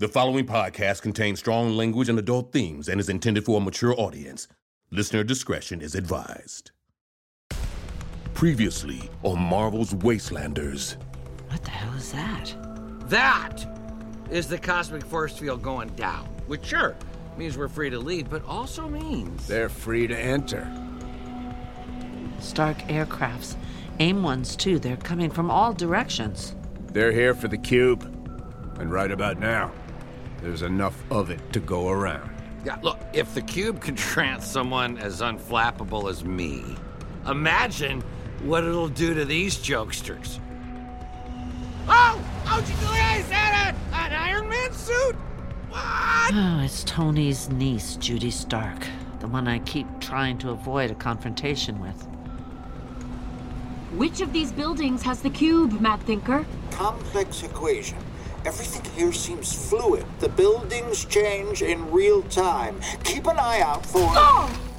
The following podcast contains strong language and adult themes and is intended for a mature audience. Listener discretion is advised. Previously on Marvel's Wastelanders. What the hell is that? That is the cosmic force field going down, which sure means we're free to leave, but also means They're free to enter. Stark aircrafts. AIM ones, too. They're coming from all directions. They're here for the cube. And right about now, there's enough of it to go around. Yeah, look, if the cube can trance someone as unflappable as me, imagine what it'll do to these jokesters. Oh! How'd you do it? Is that a, an Iron Man suit? What? Oh, it's Tony's niece, Judy Stark. The one I keep trying to avoid a confrontation with. Which of these buildings has the cube, Mad Thinker? complex equation. Everything here seems fluid. The buildings change in real time. Keep an eye out for. Oh!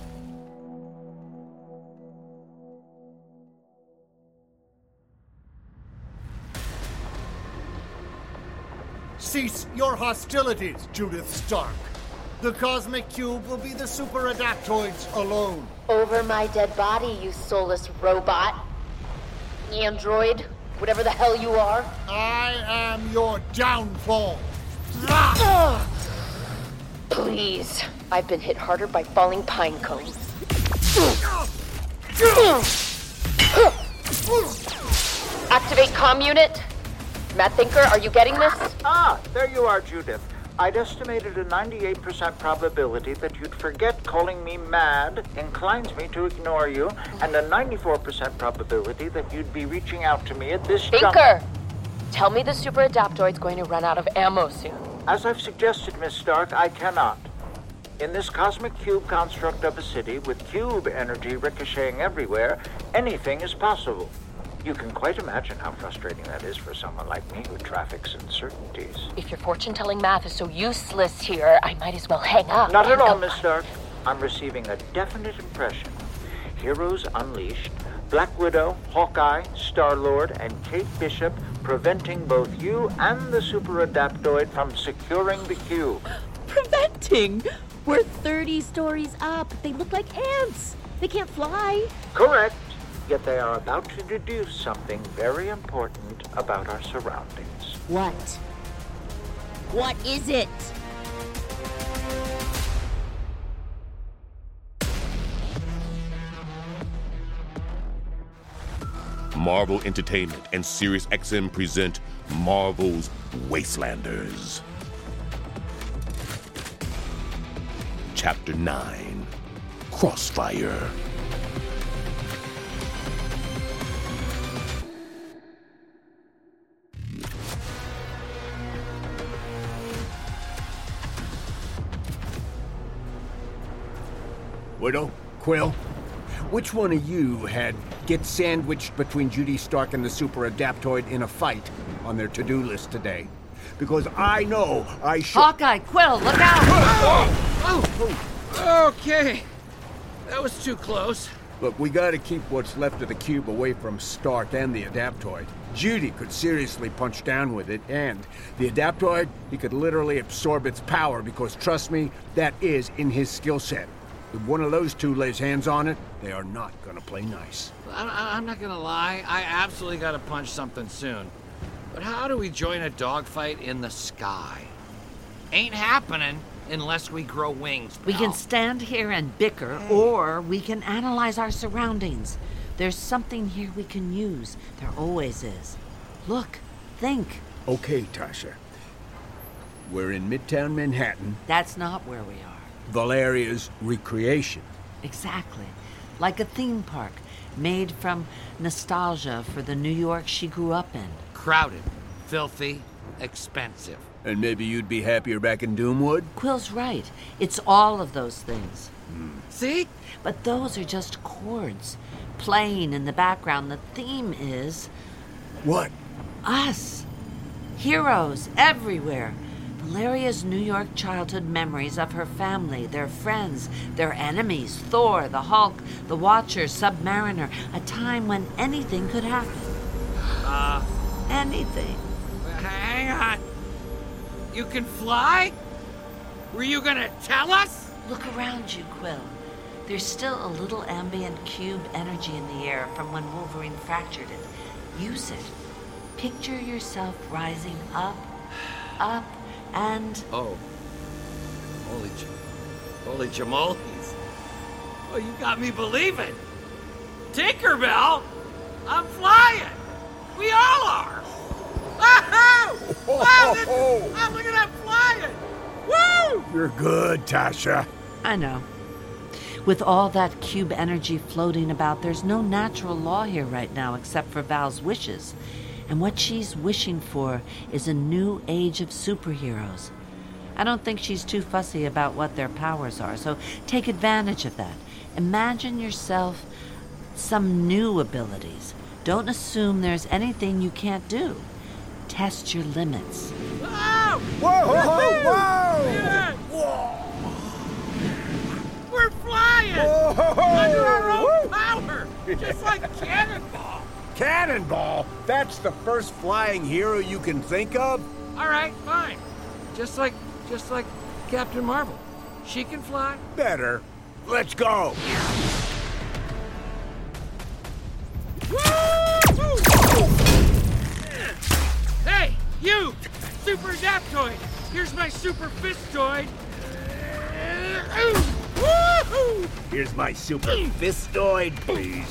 Cease your hostilities, Judith Stark. The Cosmic Cube will be the super adaptoids alone. Over my dead body, you soulless robot. Android, whatever the hell you are. I am your downfall. Please. I've been hit harder by falling pine cones. Activate comm unit. Mad Thinker, are you getting this? Ah, there you are, Judith. I'd estimated a 98% probability that you'd forget calling me mad inclines me to ignore you, and a 94% probability that you'd be reaching out to me at this jump- Thinker! Tell me the super adaptoid's going to run out of ammo soon. As I've suggested, Miss Stark, I cannot. In this cosmic cube construct of a city with cube energy ricocheting everywhere, anything is possible. You can quite imagine how frustrating that is for someone like me who traffics in certainties. If your fortune telling math is so useless here, I might as well hang up. Not at all, go- Miss Stark. I'm receiving a definite impression. Heroes Unleashed, Black Widow, Hawkeye, Star Lord, and Kate Bishop preventing both you and the super adaptoid from securing the cube. preventing. We're 30 stories up. They look like ants. They can't fly. Correct. Yet they are about to deduce something very important about our surroundings. What? What is it? Marvel Entertainment and Sirius XM present Marvel's Wastelanders. Chapter 9 Crossfire. Widow? Quill? Which one of you had get sandwiched between Judy Stark and the super adaptoid in a fight on their to-do list today? Because I know I should. Hawkeye, Quill, look out! oh Okay. That was too close. Look, we gotta keep what's left of the cube away from Stark and the Adaptoid. Judy could seriously punch down with it, and the Adaptoid, he could literally absorb its power because, trust me, that is in his skill set. If one of those two lays hands on it, they are not gonna play nice. I, I- I'm not gonna lie, I absolutely gotta punch something soon. But how do we join a dogfight in the sky? Ain't happening unless we grow wings. We can stand here and bicker, or we can analyze our surroundings. There's something here we can use. There always is. Look, think. Okay, Tasha. We're in Midtown Manhattan, That's not where we are. Valeria's recreation. Exactly. Like a theme park made from nostalgia for the New York she grew up in. Crowded, filthy, expensive. And maybe you'd be happier back in Doomwood? Quill's right. It's all of those things. Hmm. See? But those are just chords playing in the background. The theme is What? us. Heroes everywhere. Valeria's New York childhood memories of her family, their friends, their enemies Thor, the Hulk, the Watcher, Submariner. A time when anything could happen. Uh, Anything. hang on. You can fly? Were you gonna tell us? Look around you, Quill. There's still a little ambient cube energy in the air from when Wolverine fractured it. Use it. Picture yourself rising up, up, and. Oh. Holy, j- holy jamolies. Oh, you got me believing. Tinkerbell, I'm flying. We all are. Wow! Wow! This, oh, look at that flying! Woo! You're good, Tasha. I know. With all that cube energy floating about, there's no natural law here right now except for Val's wishes. And what she's wishing for is a new age of superheroes. I don't think she's too fussy about what their powers are, so take advantage of that. Imagine yourself some new abilities. Don't assume there's anything you can't do. Test your limits. Whoa! Whoa, whoa, whoa! Yeah. We're flying! Whoa! Under our own power! Just like Cannonball! Cannonball? That's the first flying hero you can think of? Alright, fine. Just like just like Captain Marvel. She can fly. Better. Let's go. Hey, you! Super Adaptoid! Here's my Super Fistoid! Woohoo! Here's my super fistoid, please.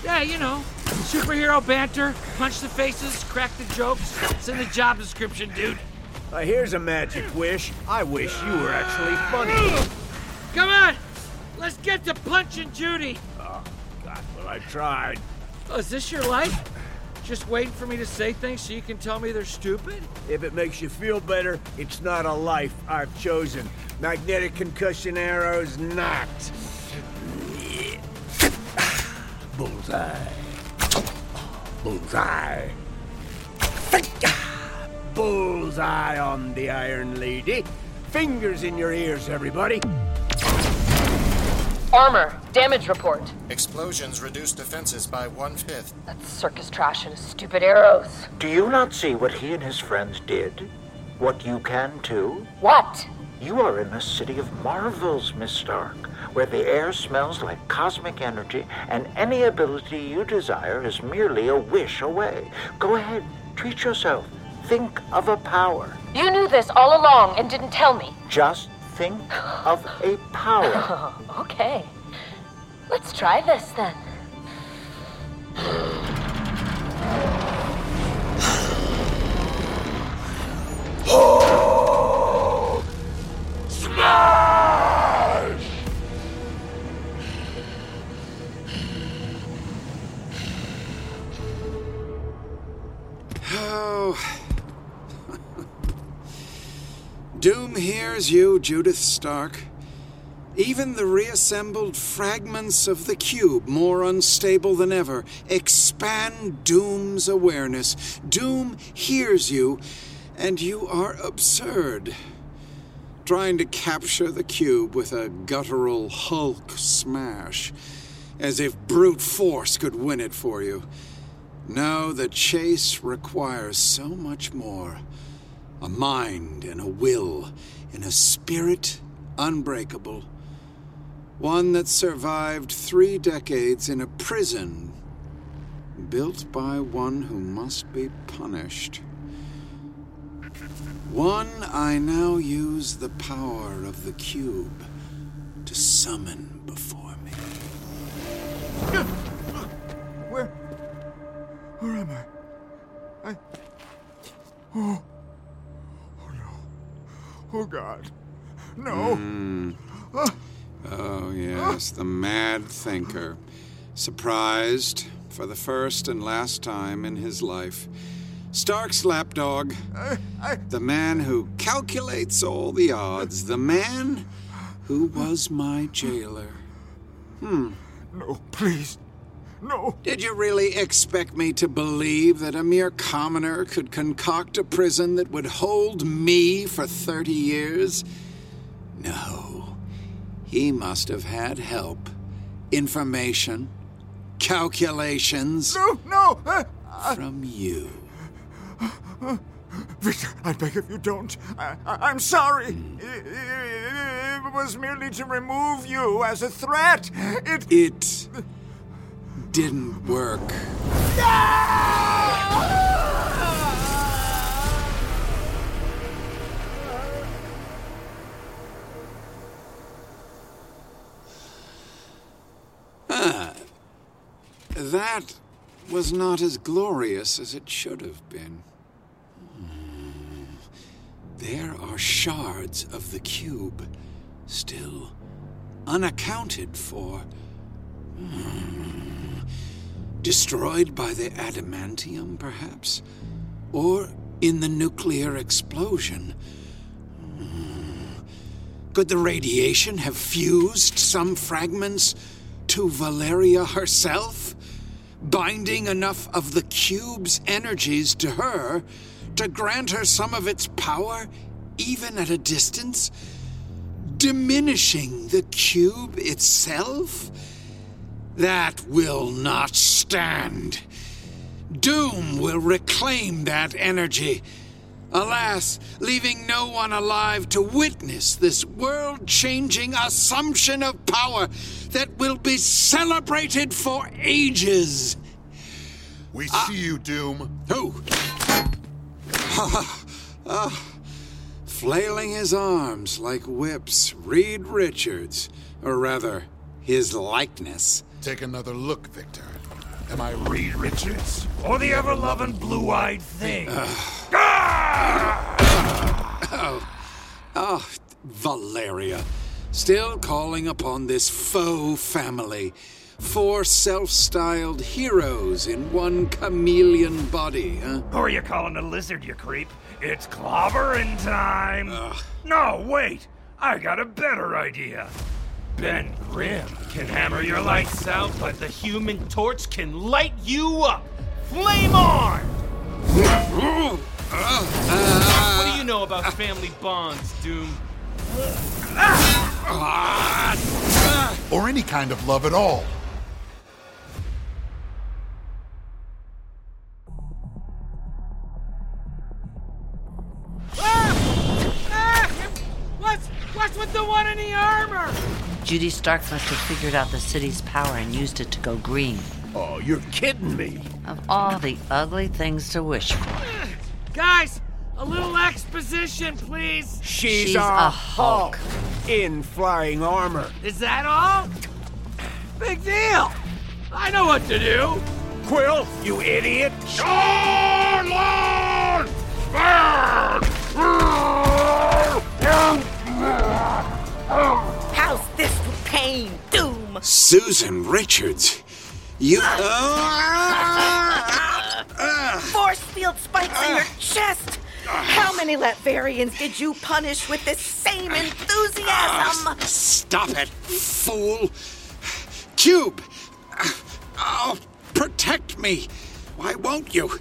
yeah, you know, superhero banter, punch the faces, crack the jokes. It's in the job description, dude. Uh, here's a magic wish. I wish you were actually funny. Come on! Let's get to punching Judy! Oh, God, well, I tried. Oh, is this your life? Just waiting for me to say things so you can tell me they're stupid? If it makes you feel better, it's not a life I've chosen. Magnetic concussion arrows not. Bullseye. Bullseye. Bullseye on the Iron Lady. Fingers in your ears, everybody. Armor, damage report. Explosions reduce defenses by one fifth. That's circus trash and stupid arrows. Do you not see what he and his friends did? What you can too? What? You are in the city of marvels, Miss Stark, where the air smells like cosmic energy, and any ability you desire is merely a wish away. Go ahead, treat yourself. Think of a power. You knew this all along and didn't tell me. Just think of a power. okay. Let's try this then. Oh! Smash! Oh. Doom hears you, Judith Stark. Even the reassembled fragments of the cube, more unstable than ever, expand Doom's awareness. Doom hears you, and you are absurd. Trying to capture the cube with a guttural Hulk smash, as if brute force could win it for you. No, the chase requires so much more a mind and a will and a spirit unbreakable. One that survived three decades in a prison built by one who must be punished. One I now use the power of the cube to summon before me. Where. Am I? I. Oh. Oh no. Oh God. No. Mm. Oh, yes, the mad thinker. Surprised for the first and last time in his life. Stark's lapdog. I, I... The man who calculates all the odds. The man who was my jailer. Hmm. No, please. No. Did you really expect me to believe that a mere commoner could concoct a prison that would hold me for 30 years? No. He must have had help, information, calculations. No, no! Uh, from you. Victor, I beg of you, don't. I, am sorry. It, it was merely to remove you as a threat. It. It didn't work. Ah, that was not as glorious as it should have been. There are shards of the cube still unaccounted for. Destroyed by the adamantium, perhaps? Or in the nuclear explosion? Hmm. Could the radiation have fused some fragments to Valeria herself? Binding enough of the cube's energies to her to grant her some of its power, even at a distance? Diminishing the cube itself? That will not stand. Doom will reclaim that energy. Alas, leaving no one alive to witness this world changing assumption of power that will be celebrated for ages. We see you, Doom. Who? Ah, flailing his arms like whips, Reed Richards, or rather, his likeness. Take another look, Victor. Am I Reed Richards? Or the ever loving blue eyed thing? Ah. Ah! Oh, oh, Valeria. Still calling upon this faux family. Four self styled heroes in one chameleon body, huh? Who are you calling a lizard, you creep? It's clobbering time! No, wait! I got a better idea. Ben Grimm can hammer your lights out, but the human torch can light you up! Flame on! what do you know about family bonds, Doom? Or any kind of love at all. Ah! Ah! What's what's with the one in the armor? Judy Stark must have figured out the city's power and used it to go green. Oh, you're kidding me. Of all the ugly things to wish for. Guys, a little exposition, please. She's, She's a, a Hulk in flying armor. Is that all? Big deal. I know what to do. Quill, you idiot. How's this for pain, Doom? Susan Richards. You. Force field spikes in your chest. How many Latverians did you punish with this same enthusiasm? Stop it, fool! Cube! Oh, protect me! Why won't you?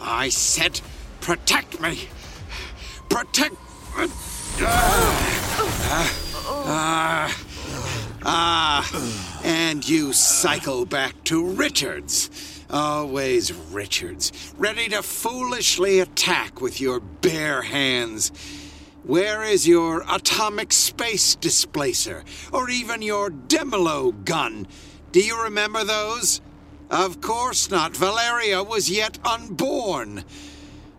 I said, protect me! Protect. Ah, ah, ah, and you cycle back to Richards. Always Richards, ready to foolishly attack with your bare hands. Where is your atomic space displacer? Or even your Demolo gun? Do you remember those? Of course not. Valeria was yet unborn.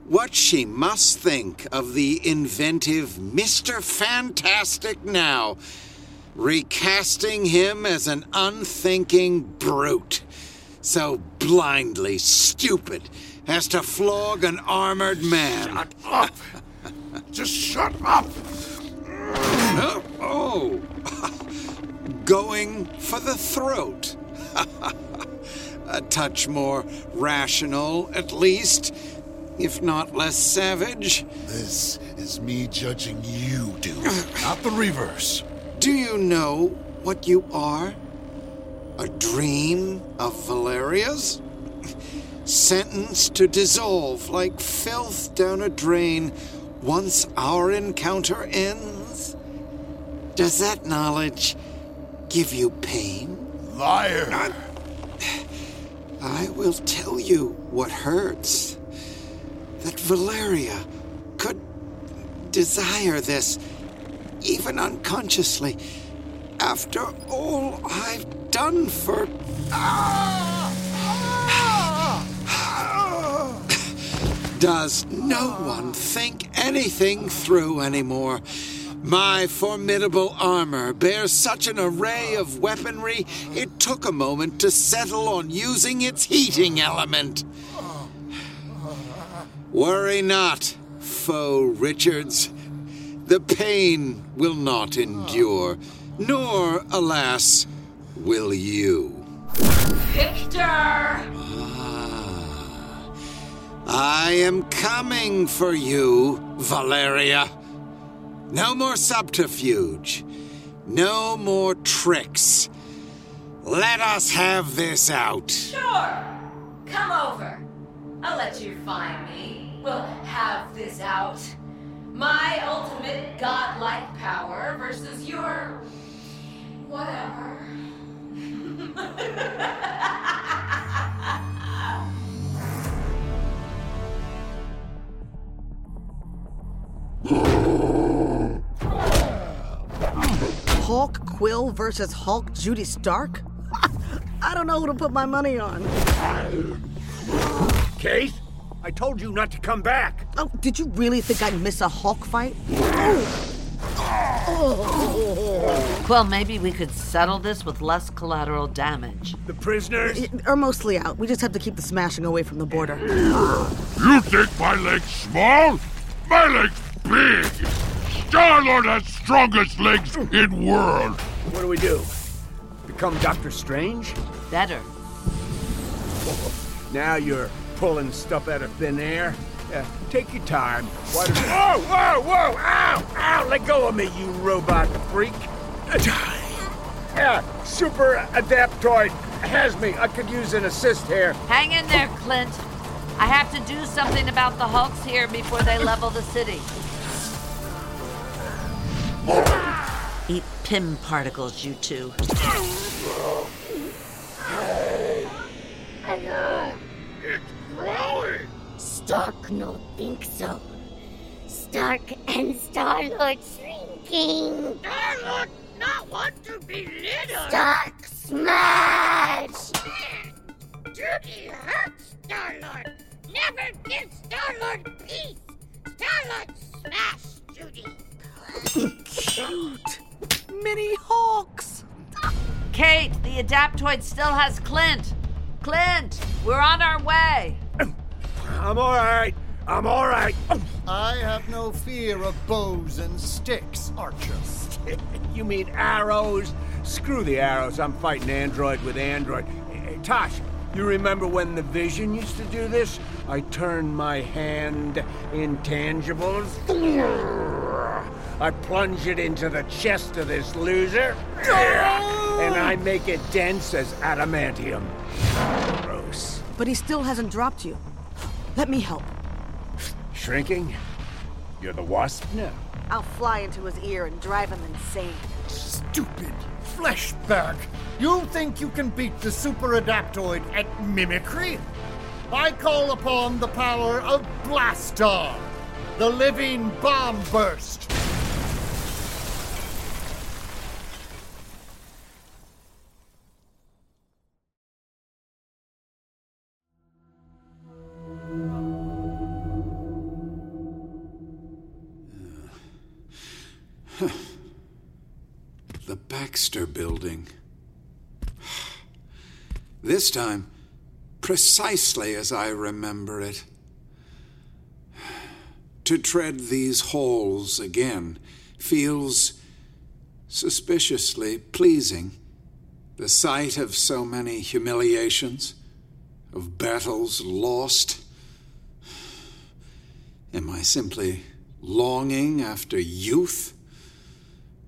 What she must think of the inventive Mr. Fantastic now, recasting him as an unthinking brute, so blindly stupid as to flog an armored man. Shut up! Just shut up! oh, oh. going for the throat. A touch more rational, at least, if not less savage. This is me judging you, dude, not the reverse. Do you know what you are? A dream of Valeria's? Sentenced to dissolve like filth down a drain once our encounter ends? Does that knowledge give you pain? Liar! I will tell you what hurts. that Valeria could desire this, even unconsciously, after all I've done for. Does no one think anything through anymore? My formidable armor bears such an array of weaponry, it took a moment to settle on using its heating element. Worry not, foe Richards. The pain will not endure, nor, alas, will you. Victor! Ah, I am coming for you, Valeria. No more subterfuge. No more tricks. Let us have this out. Sure. Come over. I'll let you find me. We'll have this out. My ultimate godlike power versus your. whatever. Hulk Quill versus Hulk Judy Stark? I don't know who to put my money on. Kate, I told you not to come back. Oh, did you really think I'd miss a Hulk fight? Well, maybe we could settle this with less collateral damage. The prisoners? Are mostly out. We just have to keep the smashing away from the border. You think my leg's small? My leg's big! Star-Lord has strongest legs in world! What do we do? Become Doctor Strange? Better. Now you're pulling stuff out of thin air? Yeah, take your time. Why do Whoa, whoa, whoa! Ow! Ow! Let go of me, you robot freak! Yeah, super adaptoid has me. I could use an assist here. Hang in there, Clint. I have to do something about the Hulks here before they level the city. Eat Pym particles, you two. Hello. Stark no think so. Stark and Star-Lord shrinking. Star-Lord not want to be little. Stark smash! Judy hurts Star-Lord. Never give Star-Lord peace. Star-Lord smash Judy. Cute. Mini Hawks. Kate, the Adaptoid still has Clint. Clint, we're on our way. I'm all right. I'm all right. I have no fear of bows and sticks, Archer. you mean arrows? Screw the arrows. I'm fighting android with android. Hey, Tosh, you remember when the Vision used to do this? I turned my hand intangibles. I plunge it into the chest of this loser. And I make it dense as adamantium. Gross. But he still hasn't dropped you. Let me help. Shrinking? You're the wasp now. I'll fly into his ear and drive him insane. Stupid flesh bag. You think you can beat the super adaptoid at mimicry? I call upon the power of Blastar, the living bomb burst. Baxter Building. This time, precisely as I remember it. To tread these halls again feels suspiciously pleasing. The sight of so many humiliations, of battles lost. Am I simply longing after youth?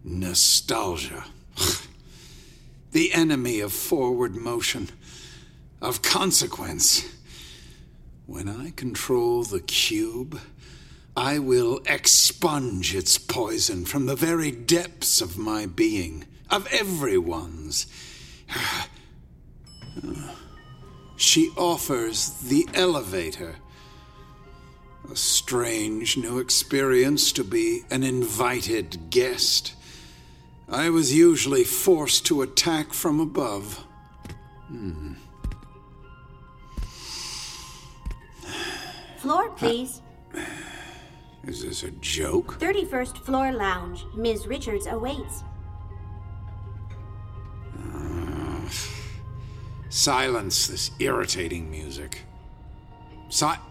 Nostalgia. the enemy of forward motion, of consequence. When I control the cube, I will expunge its poison from the very depths of my being, of everyone's. She offers the elevator. A strange new experience to be an invited guest. I was usually forced to attack from above. Hmm. Floor, please. Is this a joke? 31st floor lounge. Ms. Richards awaits. Uh, silence this irritating music. Si-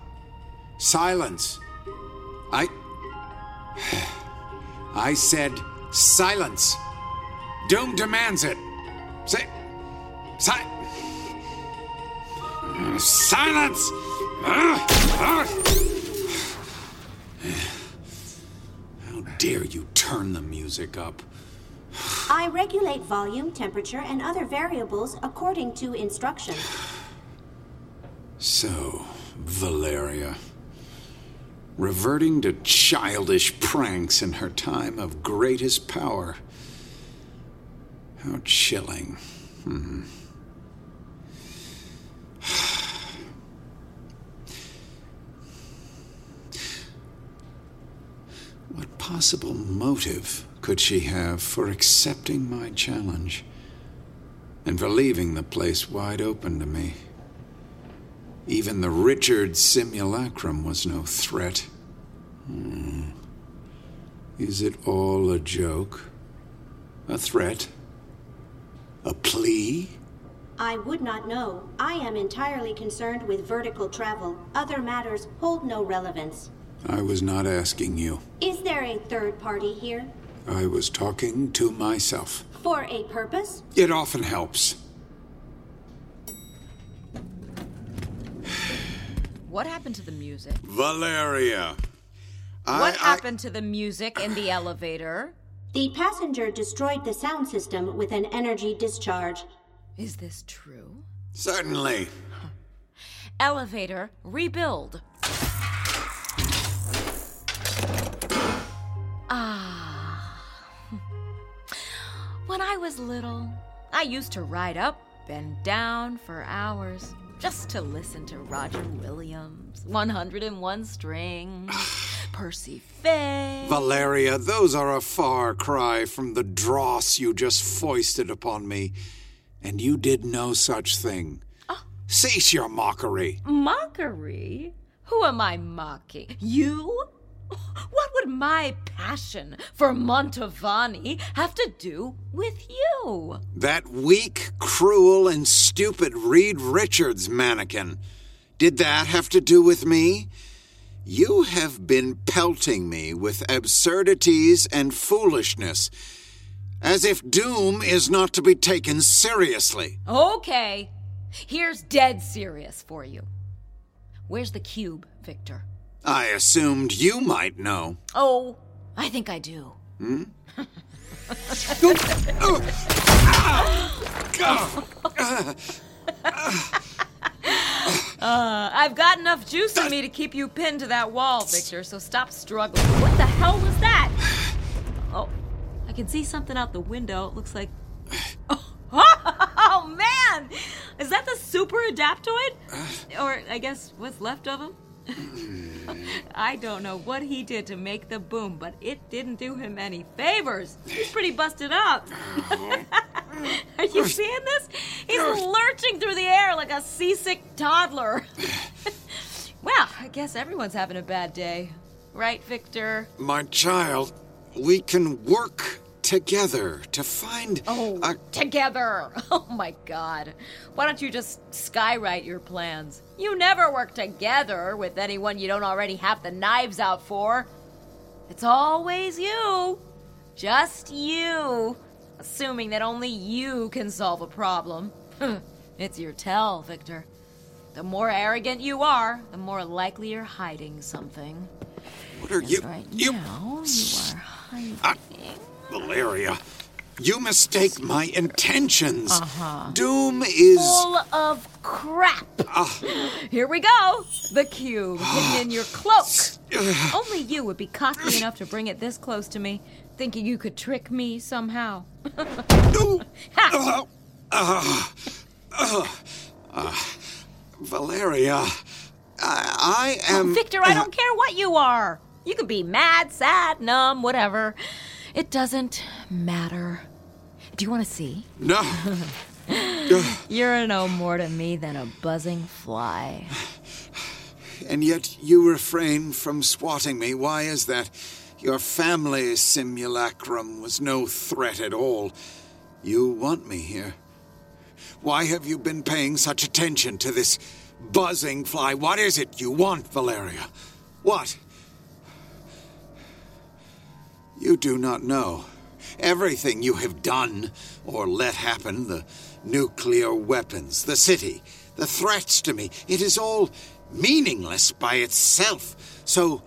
silence. I. I said silence. Doom demands it. Say. Si- silence! How dare you turn the music up? I regulate volume, temperature, and other variables according to instruction. So, Valeria. Reverting to childish pranks in her time of greatest power. How chilling. Hmm. What possible motive could she have for accepting my challenge and for leaving the place wide open to me? Even the Richard simulacrum was no threat. Hmm. Is it all a joke? A threat? A plea? I would not know. I am entirely concerned with vertical travel. Other matters hold no relevance. I was not asking you. Is there a third party here? I was talking to myself. For a purpose? It often helps. What happened to the music? Valeria. I, what I- happened to the music in the elevator? The passenger destroyed the sound system with an energy discharge. Is this true? Certainly. Elevator, rebuild. Ah. When I was little, I used to ride up and down for hours just to listen to Roger Williams, 101 Strings, Percy Faith. Valeria, those are a far cry from the dross you just foisted upon me. And you did no such thing. Ah. Cease your mockery. Mockery? Who am I mocking? You? What would my passion for Mantovani have to do with you? That weak, cruel, and stupid Reed Richards mannequin. Did that have to do with me? You have been pelting me with absurdities and foolishness, as if Doom is not to be taken seriously. Okay, here's dead serious for you. Where's the cube, Victor? I assumed you might know. Oh, I think I do. Hmm? Uh, I've got enough juice in me to keep you pinned to that wall, Victor, so stop struggling. What the hell was that? Oh, I can see something out the window. It looks like. Oh, man! Is that the super adaptoid? Or, I guess, what's left of him? I don't know what he did to make the boom, but it didn't do him any favors. He's pretty busted up. You seeing this? He's lurching through the air like a seasick toddler. well, I guess everyone's having a bad day. Right, Victor? My child, we can work together to find Oh, a. together. Oh my god. Why don't you just skywrite your plans? You never work together with anyone you don't already have the knives out for. It's always you. Just you. Assuming that only you can solve a problem. it's your tell, Victor. The more arrogant you are, the more likely you're hiding something. What are you? Right you. now, you are hiding. Ah, Valeria, you mistake my intentions. Uh-huh. Doom is. Full of crap. Ah, Here we go. The cube hidden in your cloak. Only you would be cocky enough to bring it this close to me, thinking you could trick me somehow. ah, ah, Valeria, I, I am. Oh, Victor, I don't care what you are. You can be mad, sad, numb, whatever. It doesn't matter. Do you want to see? No. You're no more to me than a buzzing fly. And yet you refrain from swatting me. Why is that? Your family simulacrum was no threat at all. You want me here. Why have you been paying such attention to this buzzing fly? What is it you want, Valeria? What? You do not know. Everything you have done or let happen, the nuclear weapons, the city, the threats to me, it is all meaningless by itself. So,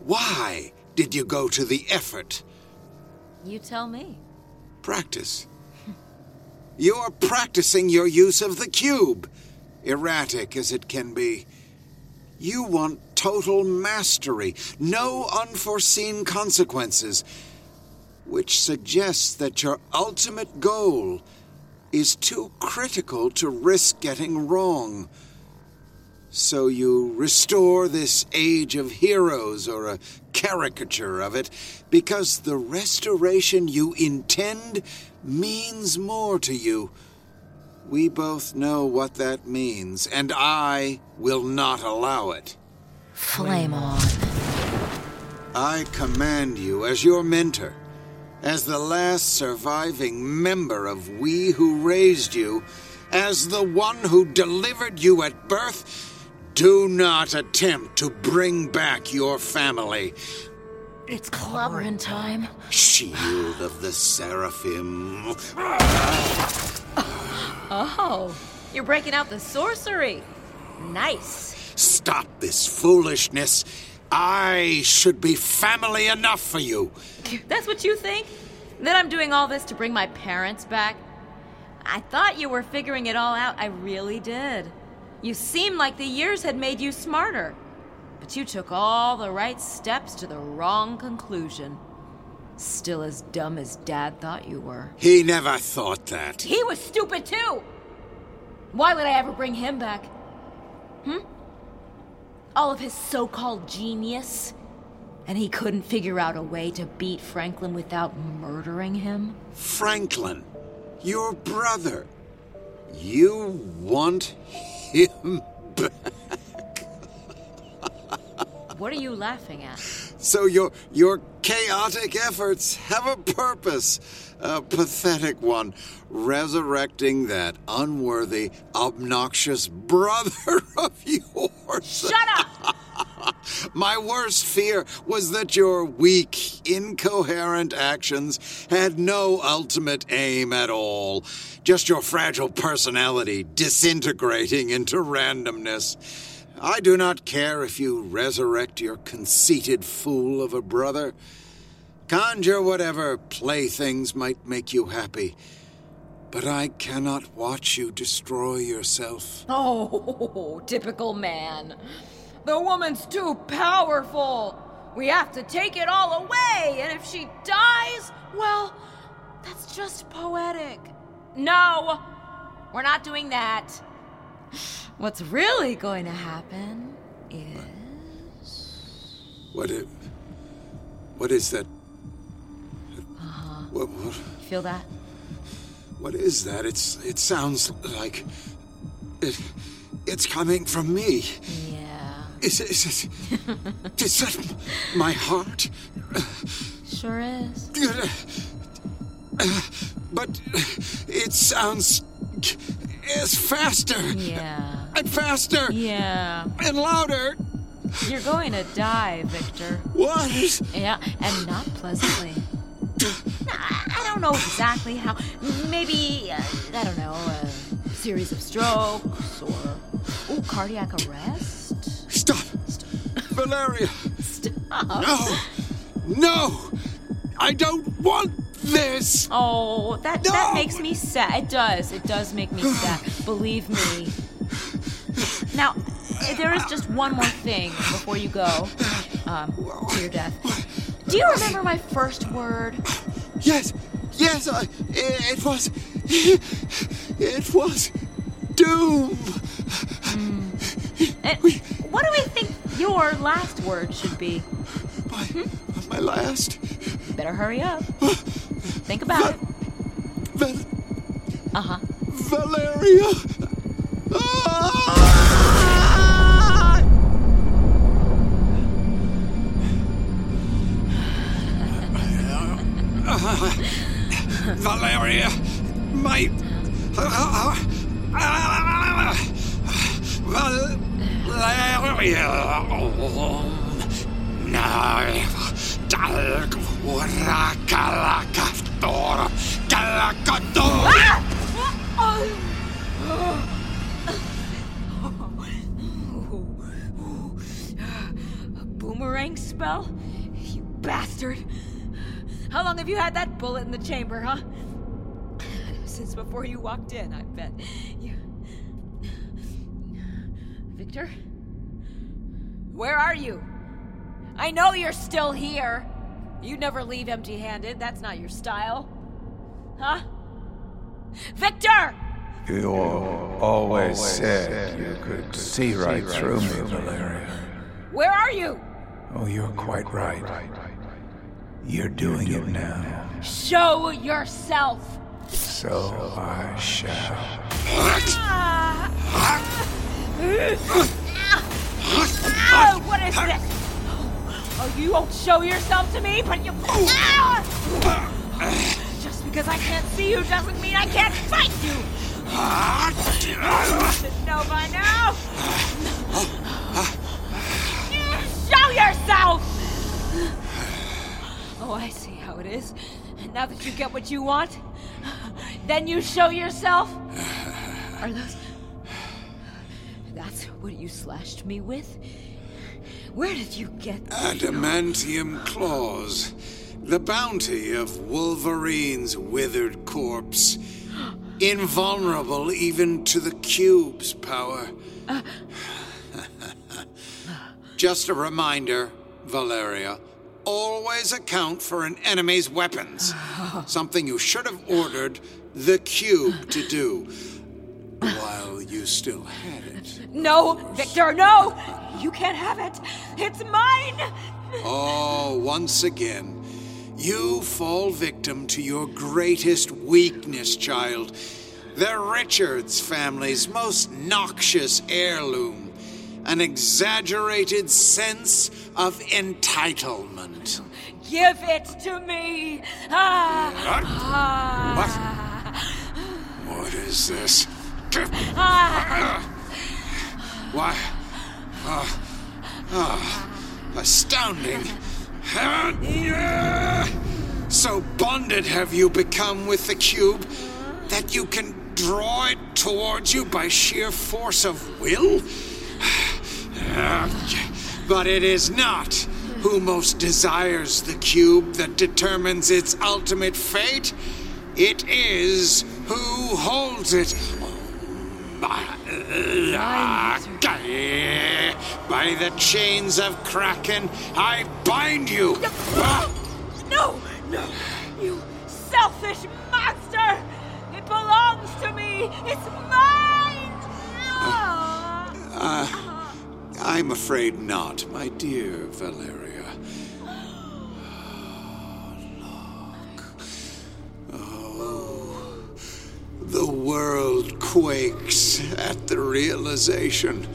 why did you go to the effort? You tell me. Practice. You're practicing your use of the cube, erratic as it can be. You want total mastery, no unforeseen consequences, which suggests that your ultimate goal is too critical to risk getting wrong. So you restore this age of heroes or a caricature of it because the restoration you intend means more to you. We both know what that means, and I will not allow it. Flame on. I command you as your mentor, as the last surviving member of we who raised you, as the one who delivered you at birth, do not attempt to bring back your family. It's clobbering time. Shield of the Seraphim. Oh, you're breaking out the sorcery. Nice. Stop this foolishness. I should be family enough for you. That's what you think? That I'm doing all this to bring my parents back? I thought you were figuring it all out. I really did. You seemed like the years had made you smarter. But you took all the right steps to the wrong conclusion. Still as dumb as Dad thought you were. He never thought that. He was stupid too! Why would I ever bring him back? Hmm? All of his so called genius? And he couldn't figure out a way to beat Franklin without murdering him? Franklin, your brother. You want him back? What are you laughing at? So your your chaotic efforts have a purpose, a pathetic one, resurrecting that unworthy, obnoxious brother of yours. Shut up! My worst fear was that your weak, incoherent actions had no ultimate aim at all. Just your fragile personality disintegrating into randomness. I do not care if you resurrect your conceited fool of a brother. Conjure whatever playthings might make you happy. But I cannot watch you destroy yourself. Oh, typical man. The woman's too powerful. We have to take it all away, and if she dies, well, that's just poetic. No, we're not doing that. What's really going to happen is. What it, What is that? Uh huh. What, what, Feel that? what is that? It's it sounds like it it's coming from me. Yeah. Is is it is that my heart? Sure is. But it sounds it's faster. Yeah. And faster. Yeah. And louder. You're going to die, Victor. What? Yeah, and not pleasantly. I don't know exactly how. Maybe, uh, I don't know, a series of strokes or. Oh, cardiac arrest? Valeria! Stop! No! No! I don't want this! Oh, that, that makes me sad. It does. It does make me sad. Believe me. Now, there is just one more thing before you go um, to your death. Do you remember my first word? Yes! Yes, I, it, it was. It was. Doom! And what do we think your last word should be? My my last? Better hurry up. Think about it. Val- Uh huh. Valeria! Ah! Valeria! My. Uh, uh, Valeria! Naiv. Dalg. Urakalakastor. Galakador! A boomerang spell? You bastard. How long have you had that bullet in the chamber, huh? Since before you walked in, I bet. You. Victor? Where are you? I know you're still here. You never leave empty handed. That's not your style. Huh? Victor! You always said you could see right through me, Valeria. Where are you? Oh, you're quite right. You're doing it now. Show yourself! So I shall. Ah! Ah! Ah, what is this? Oh, you won't show yourself to me, but you. Ah! Just because I can't see you doesn't mean I can't fight you! You should know by now! Show yourself! Oh, I see how it is. And now that you get what you want, then you show yourself? Are those. That's what you slashed me with? Where did you get Adamantium claws. The bounty of Wolverine's withered corpse. Invulnerable even to the cube's power. Uh. Just a reminder, Valeria. Always account for an enemy's weapons. Something you should have ordered the cube to do. Still had it. No, Victor, no! You can't have it! It's mine! Oh, once again, you fall victim to your greatest weakness, child. The Richards family's most noxious heirloom. An exaggerated sense of entitlement. Give it to me! Ah! Ah! What is this? Why? Ah, ah, astounding. So bonded have you become with the cube that you can draw it towards you by sheer force of will? But it is not who most desires the cube that determines its ultimate fate. It is who holds it. By the chains of Kraken, I bind you! No! No! You selfish monster! It belongs to me! It's mine! Uh, I'm afraid not, my dear Valeria. Oh, the world quakes at the realization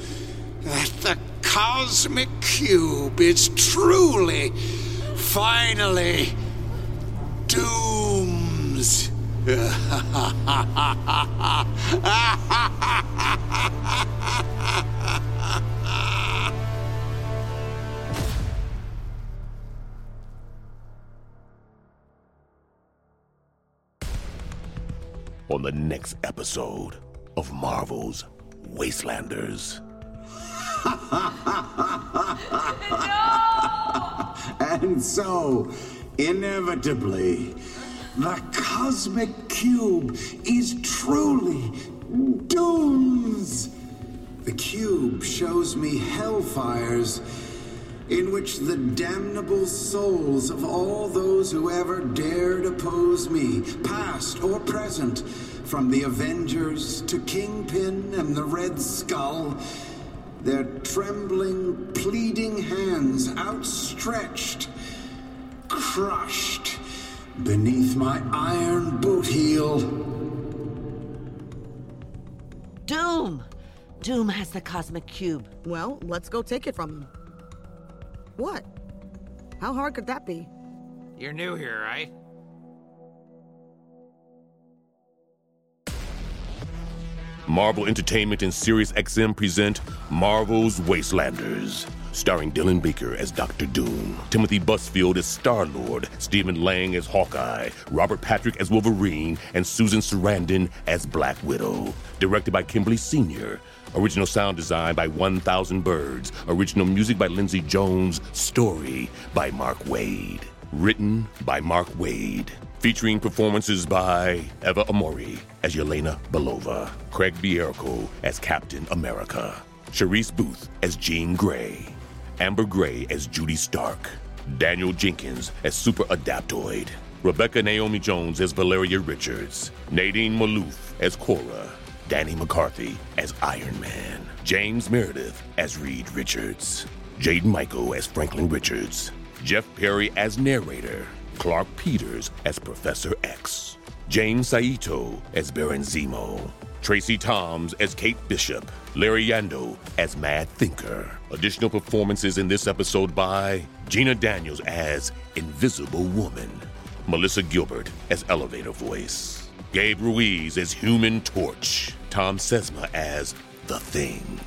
that the cosmic cube is truly, finally, dooms. On the next episode of Marvel's Wastelanders. And so, inevitably, the cosmic cube is truly dooms. The cube shows me hellfires in which the damnable souls of all those who ever dared oppose me, past or present, from the Avengers to Kingpin and the Red Skull, their trembling, pleading hands outstretched, crushed beneath my iron boot heel. Doom! Doom has the cosmic cube. Well, let's go take it from him. What? How hard could that be? You're new here, right? Marvel Entertainment and Sirius XM present Marvel's Wastelanders. Starring Dylan Baker as Doctor Doom, Timothy Busfield as Star Lord, Stephen Lang as Hawkeye, Robert Patrick as Wolverine, and Susan Sarandon as Black Widow. Directed by Kimberly Senior Original sound design by 1000 Birds. Original music by Lindsay Jones. Story by Mark Waid. Written by Mark Waid. Featuring performances by Eva Amurri as Yelena Belova, Craig Bierko as Captain America, Cherise Boothe as Jean Grey, Amber Gray as Judy Stark, Daniel Jenkins as Super Adaptoid, Rebecca Naomi Jones as Valeria Richards, Nadine Malouf as Cora, Danny McCarthy as Iron Man, James Meredith as Reed Richards, Jaden Michael as Franklin Richards, Jeff Perry as narrator, Clarke Peters as Professor X, James Saito as Baron Zemo, Tracie Thoms as Kate Bishop, Larry Yando as Mad Thinker. Additional performances in this episode by Gina Daniels as Invisible Woman, Melissa Gilbert as Elevator Voice, Gabe Ruiz as Human Torch, Thom Sesma as The Thing.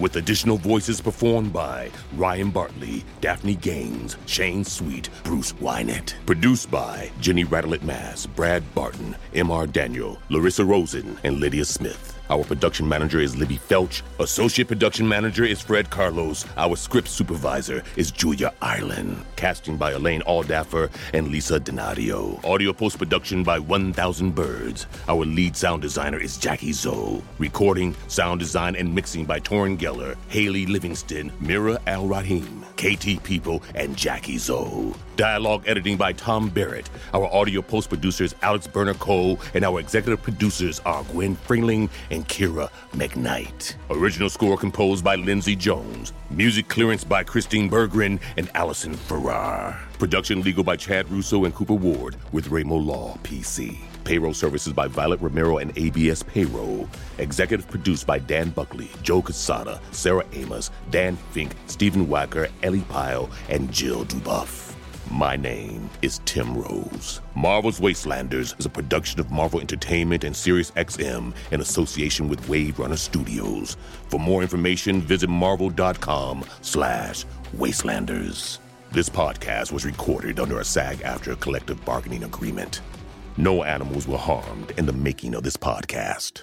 With additional voices performed by Ryan Bartley, Daphne Gaines, Shane Sweet, Bruce Wynett. Produced by Jenny Radelet Mast, Brad Barton, M.R. Daniel, Larissa Rosen, and Lydia Smith. Our production manager is Libby Felch. Associate production manager is Fred Carlos. Our script supervisor is Julia Ireland. Casting by Alaine Alldaffer and Lisa Donadio. Audio post production by 1000 Birds. Our lead sound designer is Jackie Zoe. Recording, sound design, and mixing by Torrin Geller, Haley Livingston, Mira Al Rahim, KT People, and Jackie Zoe. Dialogue editing by Tom Barrett. Our audio post producers Alex Berner Cole, and our executive producers are Gwen Fringling and Kira McKnight. Original score composed by Lindsay Jones. Music clearance by Christine Bergren and Allison Farrar. Production legal by Chad Russo and Cooper Ward with Ramo Law PC. Payroll services by Violet Romero and ABS Payroll. Executive produced by Dan Buckley, Joe Quesada, Sarah Amos, Dan Fink, Stephen Wacker, Ellie Pyle, and Jill Dubuff. My name is Tim Rose. Marvel's Wastelanders is a production of Marvel Entertainment and Sirius XM in association with Wave Runner Studios. For more information, visit marvel.com slash wastelanders. This podcast was recorded under a SAG-AFTRA collective bargaining agreement. No animals were harmed in the making of this podcast.